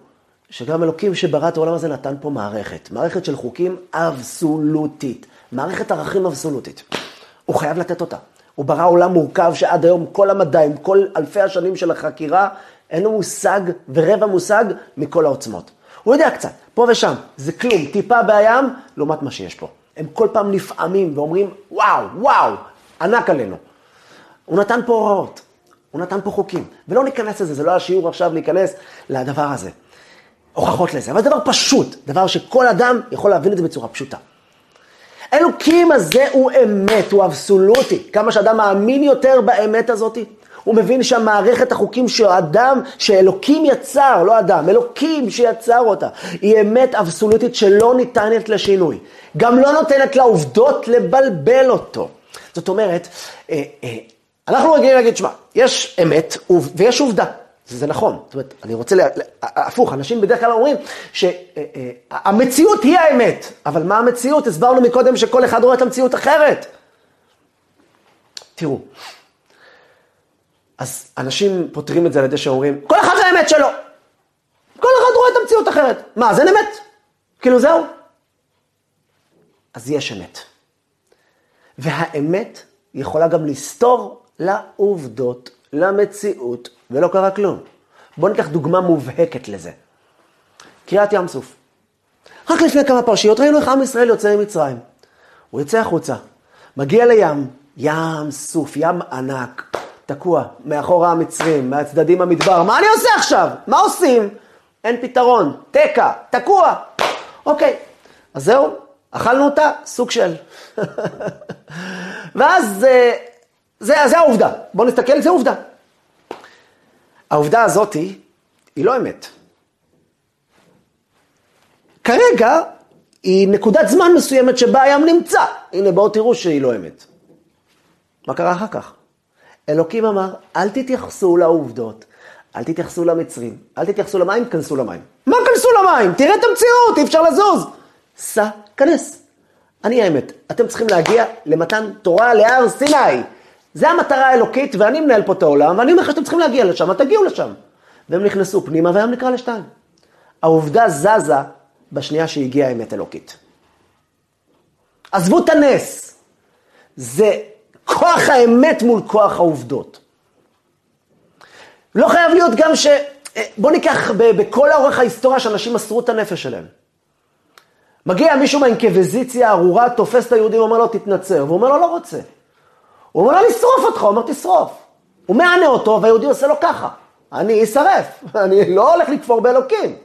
שגם אלוקים שברא את העולם הזה נתן פה מערכת, מערכת של חוקים אבסולוטית, מערכת ערכים אבסולוטית. הוא חייב לתת אותה. הוא ברא עולם מורכב שעד היום כל המדע, עם כל אלפי השנים של החקירה, אין לו מושג ורבע מושג מכל העוצמות. הוא יודע קצת, פה ושם, זה כלום, טיפה בים, לעומת מה שיש פה. הם כל פעם נפעמים ואומרים, וואו, וואו, ענק עלינו. הוא נתן פה הוראות, הוא נתן פה חוקים, ולא ניכנס לזה, זה לא השיעור עכשיו להיכנס לדבר הזה. הוכחות לזה, אבל זה דבר פשוט, דבר שכל אדם יכול להבין את זה בצורה פשוטה. אלוקים הזה הוא אמת, הוא אבסולוטי. כמה שאדם מאמין יותר באמת הזאת, הוא מבין שהמערכת החוקים שאדם, שאלוקים יצר, לא אדם, אלוקים שיצר אותה, היא אמת אבסולוטית שלא ניתנת לשינוי. גם לא נותנת לעובדות לבלבל אותו. זאת אומרת, אה, אה, אנחנו רגילים להגיד, שמע, יש אמת ויש עובדה. זה נכון, זאת אומרת, אני רוצה, לה... הפוך, אנשים בדרך כלל אומרים שהמציאות היא האמת, אבל מה המציאות? הסברנו מקודם שכל אחד רואה את המציאות אחרת. תראו, אז אנשים פותרים את זה על ידי שאומרים, כל אחד זה האמת שלו. כל אחד רואה את המציאות אחרת. מה, אז אין אמת? כאילו זהו? אז יש אמת. והאמת יכולה גם לסתור לעובדות, למציאות, ולא קרה כלום. בואו ניקח דוגמה מובהקת לזה. קריעת ים סוף. רק לפני כמה פרשיות ראינו איך עם ישראל יוצא ממצרים. הוא יוצא החוצה, מגיע לים, ים סוף, ים ענק, תקוע, מאחורה המצרים, מהצדדים המדבר, מה אני עושה עכשיו? מה עושים? אין פתרון, תקע, תקוע. אוקיי, אז זהו, אכלנו אותה, סוג של. [LAUGHS] ואז זה, זה, זה העובדה. בואו נסתכל, זה עובדה. העובדה הזאת היא, היא לא אמת. כרגע היא נקודת זמן מסוימת שבה הים נמצא. הנה, בואו תראו שהיא לא אמת. מה קרה אחר כך? אלוקים אמר, אל תתייחסו לעובדות, אל תתייחסו למצרים, אל תתייחסו למים, כנסו למים. מה כנסו למים? תראה את המציאות, אי אפשר לזוז. סע, כנס. אני האמת, אתם צריכים להגיע למתן תורה להר סיני. זה המטרה האלוקית, ואני מנהל פה את העולם, ואני אומר לך שאתם צריכים להגיע לשם, תגיעו לשם. והם נכנסו פנימה, והים נקרא לשתיים. העובדה זזה בשנייה שהגיעה האמת אלוקית. עזבו את הנס. זה כוח האמת מול כוח העובדות. לא חייב להיות גם ש... אה, בוא ניקח בכל האורך ההיסטוריה שאנשים מסרו את הנפש שלהם. מגיע מישהו מהאינקוויזיציה הארורה, תופס את היהודים, אומר לו, תתנצר, והוא אומר לו, לא רוצה. הוא אומר לו, אני אשרוף אותך, הוא אומר, תשרוף. הוא מענה אותו, והיהודי עושה לו ככה, אני אשרף, [LAUGHS] אני לא הולך לתפור באלוקים.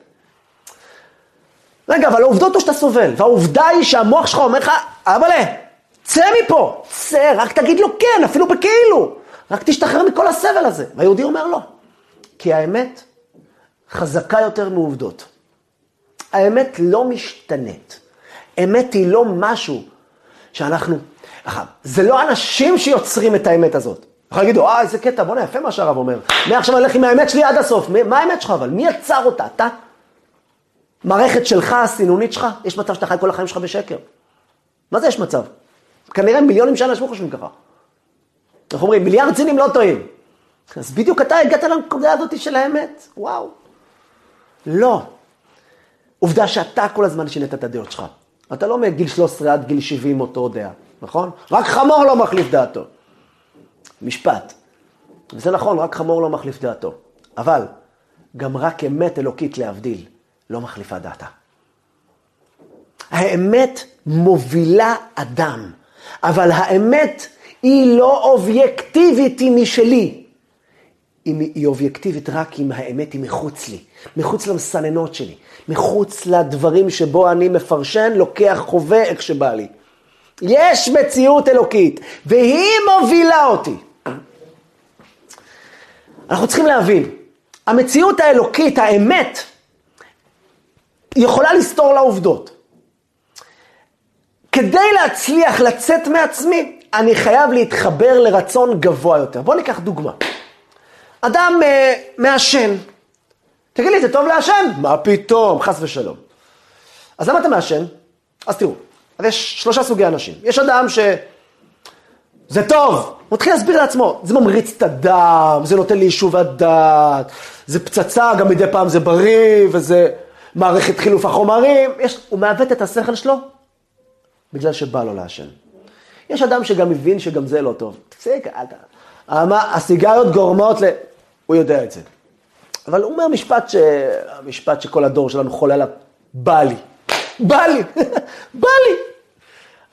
רגע, אבל העובדות הוא שאתה סובל, והעובדה היא שהמוח שלך אומר לך, אבאלה, צא מפה, צא, רק תגיד לו כן, אפילו בכאילו, רק תשתחרר מכל הסבל הזה. והיהודי אומר לא, כי האמת חזקה יותר מעובדות. האמת לא משתנית. אמת היא לא משהו שאנחנו... זה לא אנשים שיוצרים את האמת הזאת. יכול להגיד, אה, איזה קטע, בוא'נה, יפה מה שהרב אומר. מעכשיו אני הולך עם האמת שלי עד הסוף. מה האמת שלך אבל? מי יצר אותה? אתה? מערכת שלך, הסינונית שלך? יש מצב שאתה חי כל החיים שלך בשקר. מה זה יש מצב? כנראה מיליונים של אנשים חושבים ככה. אנחנו אומרים, מיליארד סינים לא טועים. אז בדיוק אתה הגעת לנקודה הזאת של האמת, וואו. לא. עובדה שאתה כל הזמן שינית את הדעות שלך. אתה לא מגיל 13 עד גיל 70 אותו דעה, נכון? רק חמור לא מחליף דעתו. משפט. וזה נכון, רק חמור לא מחליף דעתו. אבל גם רק אמת אלוקית להבדיל לא מחליפה דעתה. האמת מובילה אדם, אבל האמת היא לא אובייקטיבית, היא משלי. היא אובייקטיבית רק אם האמת היא מחוץ לי, מחוץ למסננות שלי, מחוץ לדברים שבו אני מפרשן, לוקח, חווה איך שבא לי. יש מציאות אלוקית, והיא מובילה אותי. אנחנו צריכים להבין, המציאות האלוקית, האמת, יכולה לסתור לעובדות. כדי להצליח לצאת מעצמי, אני חייב להתחבר לרצון גבוה יותר. בואו ניקח דוגמה. אדם uh, מעשן. תגיד לי, זה טוב לעשן? מה פתאום, חס ושלום. אז למה אתה מעשן? אז תראו, אז יש שלושה סוגי אנשים. יש אדם ש... זה טוב, הוא מתחיל להסביר לעצמו, זה ממריץ את הדם, זה נותן לי יישוב הדעת, זה פצצה, גם מדי פעם זה בריא, וזה מערכת חילוף החומרים, יש... הוא מעוות את השכל שלו בגלל שבא לו לעשן. יש אדם שגם מבין שגם זה לא טוב. תפסיק, הסיגריות גורמות ל... הוא יודע את זה. אבל הוא אומר משפט, ש... משפט שכל הדור שלנו חולה עליו, בא לי. בא לי, [LAUGHS] בא לי.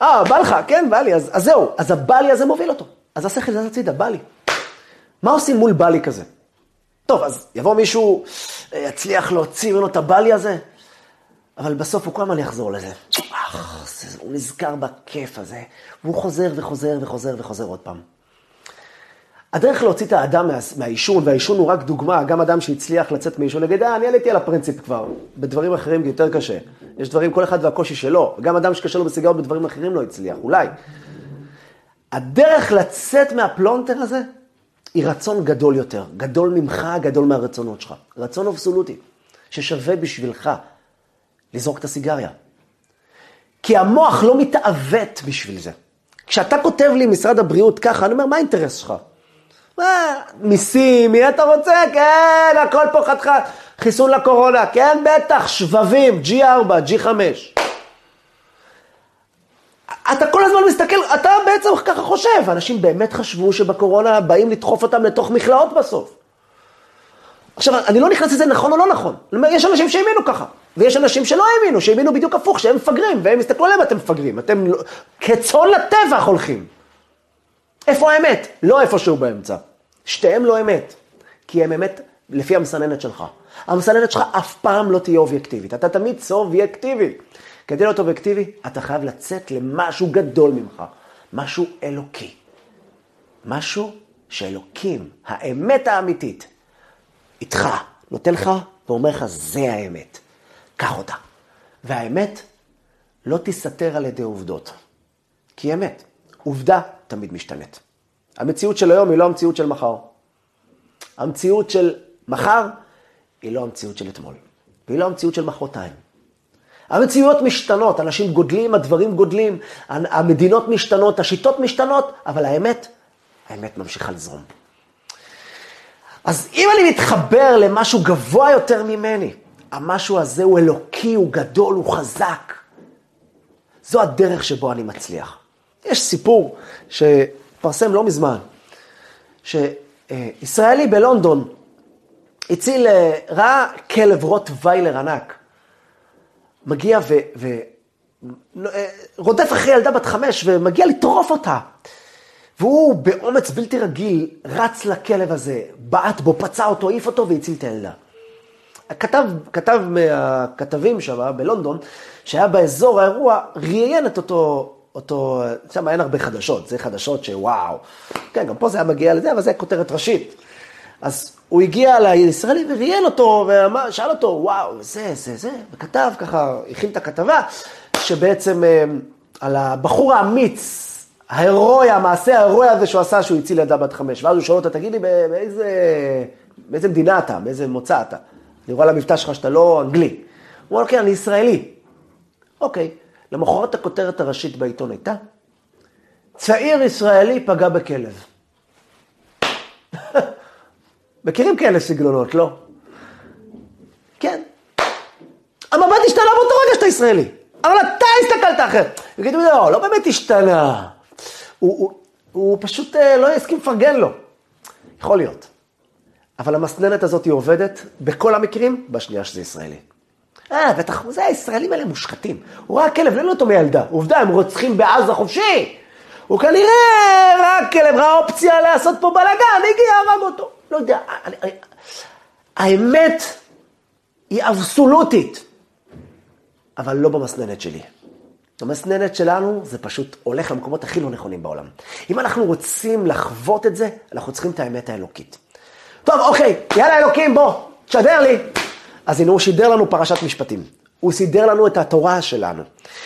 אה, בא לך, כן, בא לי, אז, אז זהו. אז הבא לי הזה מוביל אותו. אז השכל זז הצידה, בא לי. מה עושים מול בא לי כזה? טוב, אז יבוא מישהו, אה, יצליח להוציא ממנו את הבא לי הזה, אבל בסוף הוא כל הזמן יחזור לזה. הוא נזכר בכיף הזה, והוא חוזר וחוזר וחוזר וחוזר עוד פעם. הדרך להוציא את האדם מה, מהעישון, והעישון הוא רק דוגמה, גם אדם שהצליח לצאת מעישון, נגיד, אה, אני עליתי על הפרינציפ כבר, בדברים אחרים יותר קשה. יש דברים, כל אחד והקושי שלו, גם אדם שקשה לו בסיגרות בדברים אחרים לא הצליח, אולי. הדרך לצאת מהפלונטר הזה, היא רצון גדול יותר, גדול ממך, גדול מהרצונות שלך. רצון אבסולוטי, ששווה בשבילך לזרוק את הסיגריה. כי המוח לא מתעוות בשביל זה. כשאתה כותב לי, משרד הבריאות, ככה, אני אומר, מה האינטרס שלך? מה, מיסים, מי אתה רוצה? כן, הכל פה חתיכה, חיסון לקורונה, כן, בטח, שבבים, G4, G5. אתה כל הזמן מסתכל, אתה בעצם ככה חושב, אנשים באמת חשבו שבקורונה באים לדחוף אותם לתוך מכלאות בסוף. עכשיו, אני לא נכנס לזה נכון או לא נכון. יש אנשים שהאמינו ככה, ויש אנשים שלא האמינו, שהאמינו בדיוק הפוך, שהם מפגרים, והם הסתכלו עליהם, אתם מפגרים. אתם לא- כצאן לטבח הולכים. איפה האמת? לא איפשהו באמצע. שתיהם לא אמת, כי הם אמת לפי המסננת שלך. המסננת שלך אף פעם לא תהיה אובייקטיבית, אתה תמיד סובייקטיבי. כדי להיות אובייקטיבי, אתה חייב לצאת למשהו גדול ממך, משהו אלוקי. משהו שאלוקים, האמת האמיתית, איתך, נותן לך ואומר לך, זה האמת. קח אותה. והאמת לא תיסתר על ידי עובדות. כי אמת, עובדה תמיד משתנית. המציאות של היום היא לא המציאות של מחר. המציאות של מחר היא לא המציאות של אתמול. והיא לא המציאות של מחרתיים. המציאויות משתנות, אנשים גודלים, הדברים גודלים, המדינות משתנות, השיטות משתנות, אבל האמת, האמת ממשיכה לזרום. אז אם אני מתחבר למשהו גבוה יותר ממני, המשהו הזה הוא אלוקי, הוא גדול, הוא חזק. זו הדרך שבו אני מצליח. יש סיפור שפרסם לא מזמן, שישראלי בלונדון הציל, ראה כלב רוטוויילר ענק, מגיע ורודף ו... אחרי ילדה בת חמש ומגיע לטרוף אותה. והוא באומץ בלתי רגיל רץ לכלב הזה, בעט בו, פצע אותו, העיף אותו והציל את הילדה. הכתב, כתב מהכתבים שם בלונדון, שהיה באזור האירוע, ראיין את אותו, אותו, שם אין הרבה חדשות, זה חדשות שוואו. כן, גם פה זה היה מגיע לזה, אבל זה כותרת ראשית. אז הוא הגיע לישראלי וראיין אותו, ושאל אותו, וואו, זה, זה, זה, וכתב ככה, הכין את הכתבה, שבעצם אה, על הבחור האמיץ, ההירואי, המעשה ההירואי הזה שהוא עשה, שהוא הציל ילדה בת חמש. ואז הוא שואל אותה, תגיד לי, באיזה, באיזה מדינה אתה, באיזה מוצא אתה? אני רואה על המבטא שלך שאתה לא אנגלי. הוא אומר, כן, אני ישראלי. אוקיי, למחרת הכותרת הראשית בעיתון הייתה, צעיר ישראלי פגע בכלב. [LAUGHS] מכירים כאלה סגנונות, לא? כן. המבט השתנה באותו רגע שאתה ישראלי. אבל אתה הסתכלת אחרת. יגידו, לא, לא באמת השתנה. הוא, הוא, הוא פשוט אה, לא יסכים לפרגן לו. יכול להיות. אבל המסננת הזאת היא עובדת בכל המקרים, בשנייה שזה ישראלי. אה, בטח, זה הישראלים האלה מושחתים. הוא ראה כלב, לא אותו מילדה. עובדה, הם רוצחים בעזה חופשי. הוא כנראה רק כלב, ראה אופציה לעשות פה בלאגן, הגיע, הרג אותו. לא יודע, אני, אני, האמת היא אבסולוטית, אבל לא במסננת שלי. המסננת שלנו זה פשוט הולך למקומות הכי לא נכונים בעולם. אם אנחנו רוצים לחוות את זה, אנחנו צריכים את האמת האלוקית. טוב, אוקיי, יאללה אלוקים, בוא, תשדר לי. אז הנה הוא שידר לנו פרשת משפטים. הוא סידר לנו את התורה שלנו,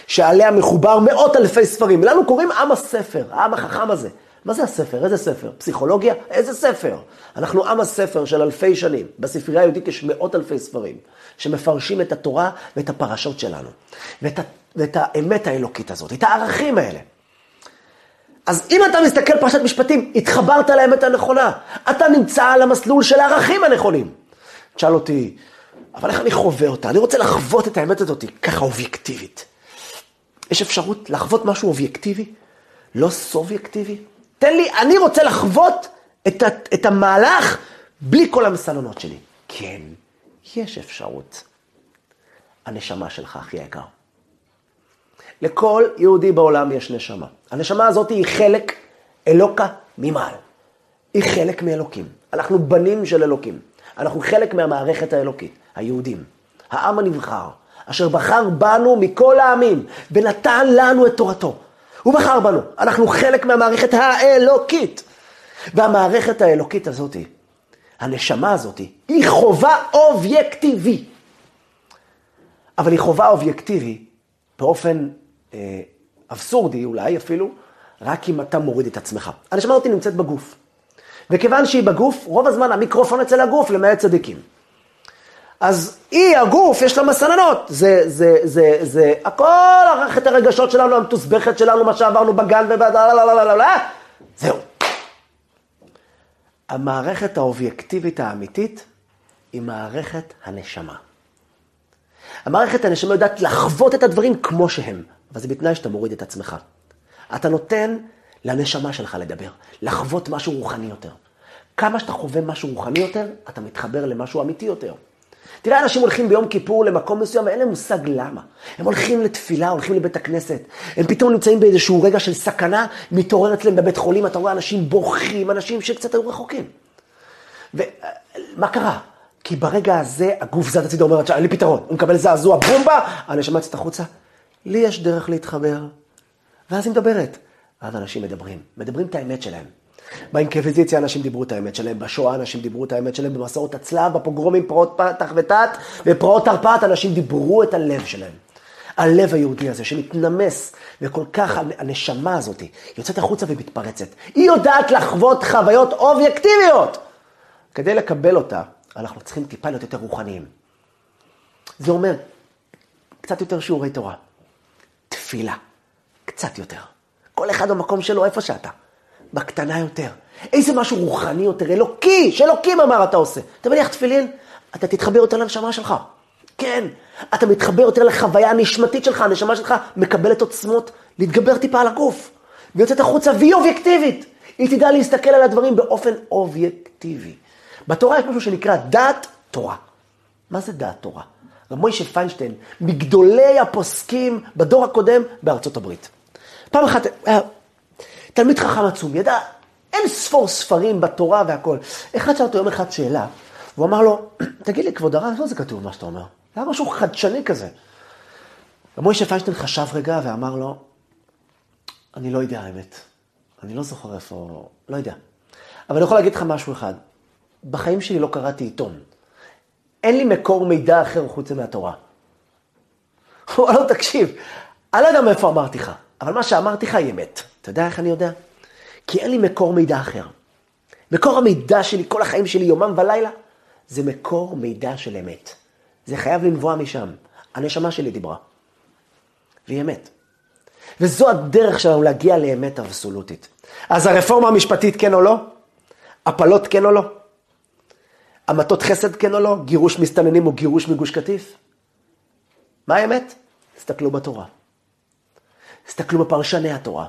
שעליה מחובר מאות אלפי ספרים. לנו קוראים עם הספר, העם החכם הזה. מה זה הספר? איזה ספר? פסיכולוגיה? איזה ספר? אנחנו עם הספר של אלפי שנים. בספרייה היהודית יש מאות אלפי ספרים שמפרשים את התורה ואת הפרשות שלנו, ואת, ואת האמת האלוקית הזאת, את הערכים האלה. אז אם אתה מסתכל פרשת משפטים, התחברת לאמת הנכונה. אתה נמצא על המסלול של הערכים הנכונים. תשאל אותי, אבל איך אני חווה אותה? אני רוצה לחוות את האמת הזאת ככה אובייקטיבית. יש אפשרות לחוות משהו אובייקטיבי, לא סובייקטיבי? תן לי, אני רוצה לחוות את, ה, את המהלך בלי כל המסננות שלי. כן, יש אפשרות. הנשמה שלך הכי יקר. לכל יהודי בעולם יש נשמה. הנשמה הזאת היא חלק אלוקה ממעל. היא חלק מאלוקים. אנחנו בנים של אלוקים. אנחנו חלק מהמערכת האלוקית, היהודים. העם הנבחר, אשר בחר בנו מכל העמים, ונתן לנו את תורתו. הוא בחר בנו, אנחנו חלק מהמערכת האלוקית. והמערכת האלוקית הזאת, הנשמה הזאת, היא חובה אובייקטיבי. אבל היא חובה אובייקטיבי באופן אבסורדי אולי אפילו, רק אם אתה מוריד את עצמך. הנשמה הזאת נמצאת בגוף. וכיוון שהיא בגוף, רוב הזמן המיקרופון אצל הגוף, למעט צדיקים. אז היא, הגוף, יש לה מסננות. זה, זה, זה, זה, הכל, מערכת הרגשות שלנו, המתוסבכת שלנו, מה שעברנו בגן ובלה, זהו. המערכת האובייקטיבית האמיתית היא מערכת הנשמה. המערכת הנשמה יודעת לחוות את הדברים כמו שהם, אבל זה בתנאי שאתה מוריד את עצמך. אתה נותן לנשמה שלך לדבר, לחוות משהו רוחני יותר. כמה שאתה חווה משהו רוחני יותר, אתה מתחבר למשהו אמיתי יותר. תראה, אנשים הולכים ביום כיפור למקום מסוים, ואין להם מושג למה. הם הולכים לתפילה, הולכים לבית הכנסת. הם פתאום נמצאים באיזשהו רגע של סכנה, מתעורר אצלם בבית חולים, אתה רואה אנשים בוכים, אנשים שקצת היו רחוקים. ומה קרה? כי ברגע הזה הגוף זז הצידה, אומר, אין לי פתרון. הוא מקבל זעזוע, בומבה, הנשמה יוצאת החוצה. לי יש דרך להתחבר. ואז היא מדברת. ואז אנשים מדברים, מדברים את האמת שלהם. באינקוויזיציה אנשים דיברו את האמת שלהם, בשואה אנשים דיברו את האמת שלהם, במסעות הצלב, בפוגרומים, פרעות פתח ותת, בפרעות תרפ"ט אנשים דיברו את הלב שלהם. הלב היהודי הזה שמתנמס, וכל כך הנשמה הזאת יוצאת החוצה ומתפרצת. היא יודעת לחוות חוויות אובייקטיביות. כדי לקבל אותה, אנחנו צריכים טיפה להיות יותר רוחניים. זה אומר, קצת יותר שיעורי תורה. תפילה, קצת יותר. כל אחד במקום שלו, איפה שאתה. בקטנה יותר. איזה משהו רוחני יותר, אלוקי, שאלוקים אמר אתה עושה. אתה מניח תפילין, אתה תתחבר יותר לנשמה שלך. כן, אתה מתחבר יותר לחוויה הנשמתית שלך, הנשמה שלך מקבלת עוצמות להתגבר טיפה על הגוף. ויוצאת החוצה והיא אובייקטיבית. היא תדע להסתכל על הדברים באופן אובייקטיבי. בתורה יש משהו שנקרא דעת תורה. מה זה דעת תורה? רב מוישה פיינשטיין, מגדולי הפוסקים בדור הקודם בארצות הברית. פעם אחת היה תלמיד חכם עצום, ידע אין ספור ספרים בתורה והכל. אחד שאל אותו יום אחד שאלה, והוא אמר לו, [CLEARS THROAT] תגיד לי, כבוד הרב, איפה זה כתוב מה שאתה אומר? זה היה משהו חדשני כזה. ומוישה פיינשטיין חשב רגע ואמר לו, אני לא יודע האמת. אני לא זוכר איפה, לא יודע. אבל אני יכול להגיד לך משהו אחד. בחיים שלי לא קראתי עיתון. אין לי מקור מידע אחר חוץ מהתורה. הוא אמר לו, תקשיב, אני לא יודע מאיפה אמרתי לך, אבל מה שאמרתי לך היא אמת. אתה יודע איך אני יודע? כי אין לי מקור מידע אחר. מקור המידע שלי, כל החיים שלי, יומם ולילה, זה מקור מידע של אמת. זה חייב לנבוע משם. הנשמה שלי דיברה. והיא אמת. וזו הדרך שלנו להגיע לאמת אבסולוטית. אז הרפורמה המשפטית כן או לא? הפלות כן או לא? המתות חסד כן או לא? גירוש מסתננים או גירוש מגוש קטיף? מה האמת? תסתכלו בתורה. תסתכלו בפרשני התורה.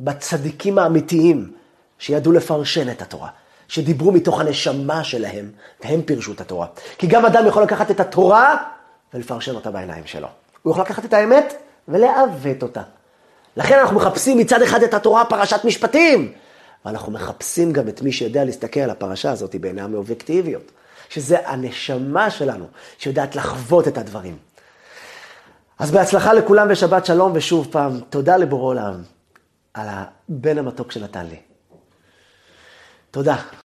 בצדיקים האמיתיים שידעו לפרשן את התורה, שדיברו מתוך הנשמה שלהם, והם פירשו את התורה. כי גם אדם יכול לקחת את התורה ולפרשן אותה בעיניים שלו. הוא יכול לקחת את האמת ולעוות אותה. לכן אנחנו מחפשים מצד אחד את התורה, פרשת משפטים, ואנחנו מחפשים גם את מי שיודע להסתכל על הפרשה הזאת בעיניים אובייקטיביות, שזה הנשמה שלנו, שיודעת לחוות את הדברים. אז בהצלחה לכולם ושבת שלום, ושוב פעם, תודה לבורא עולם. על הבן המתוק שנתן לי. תודה.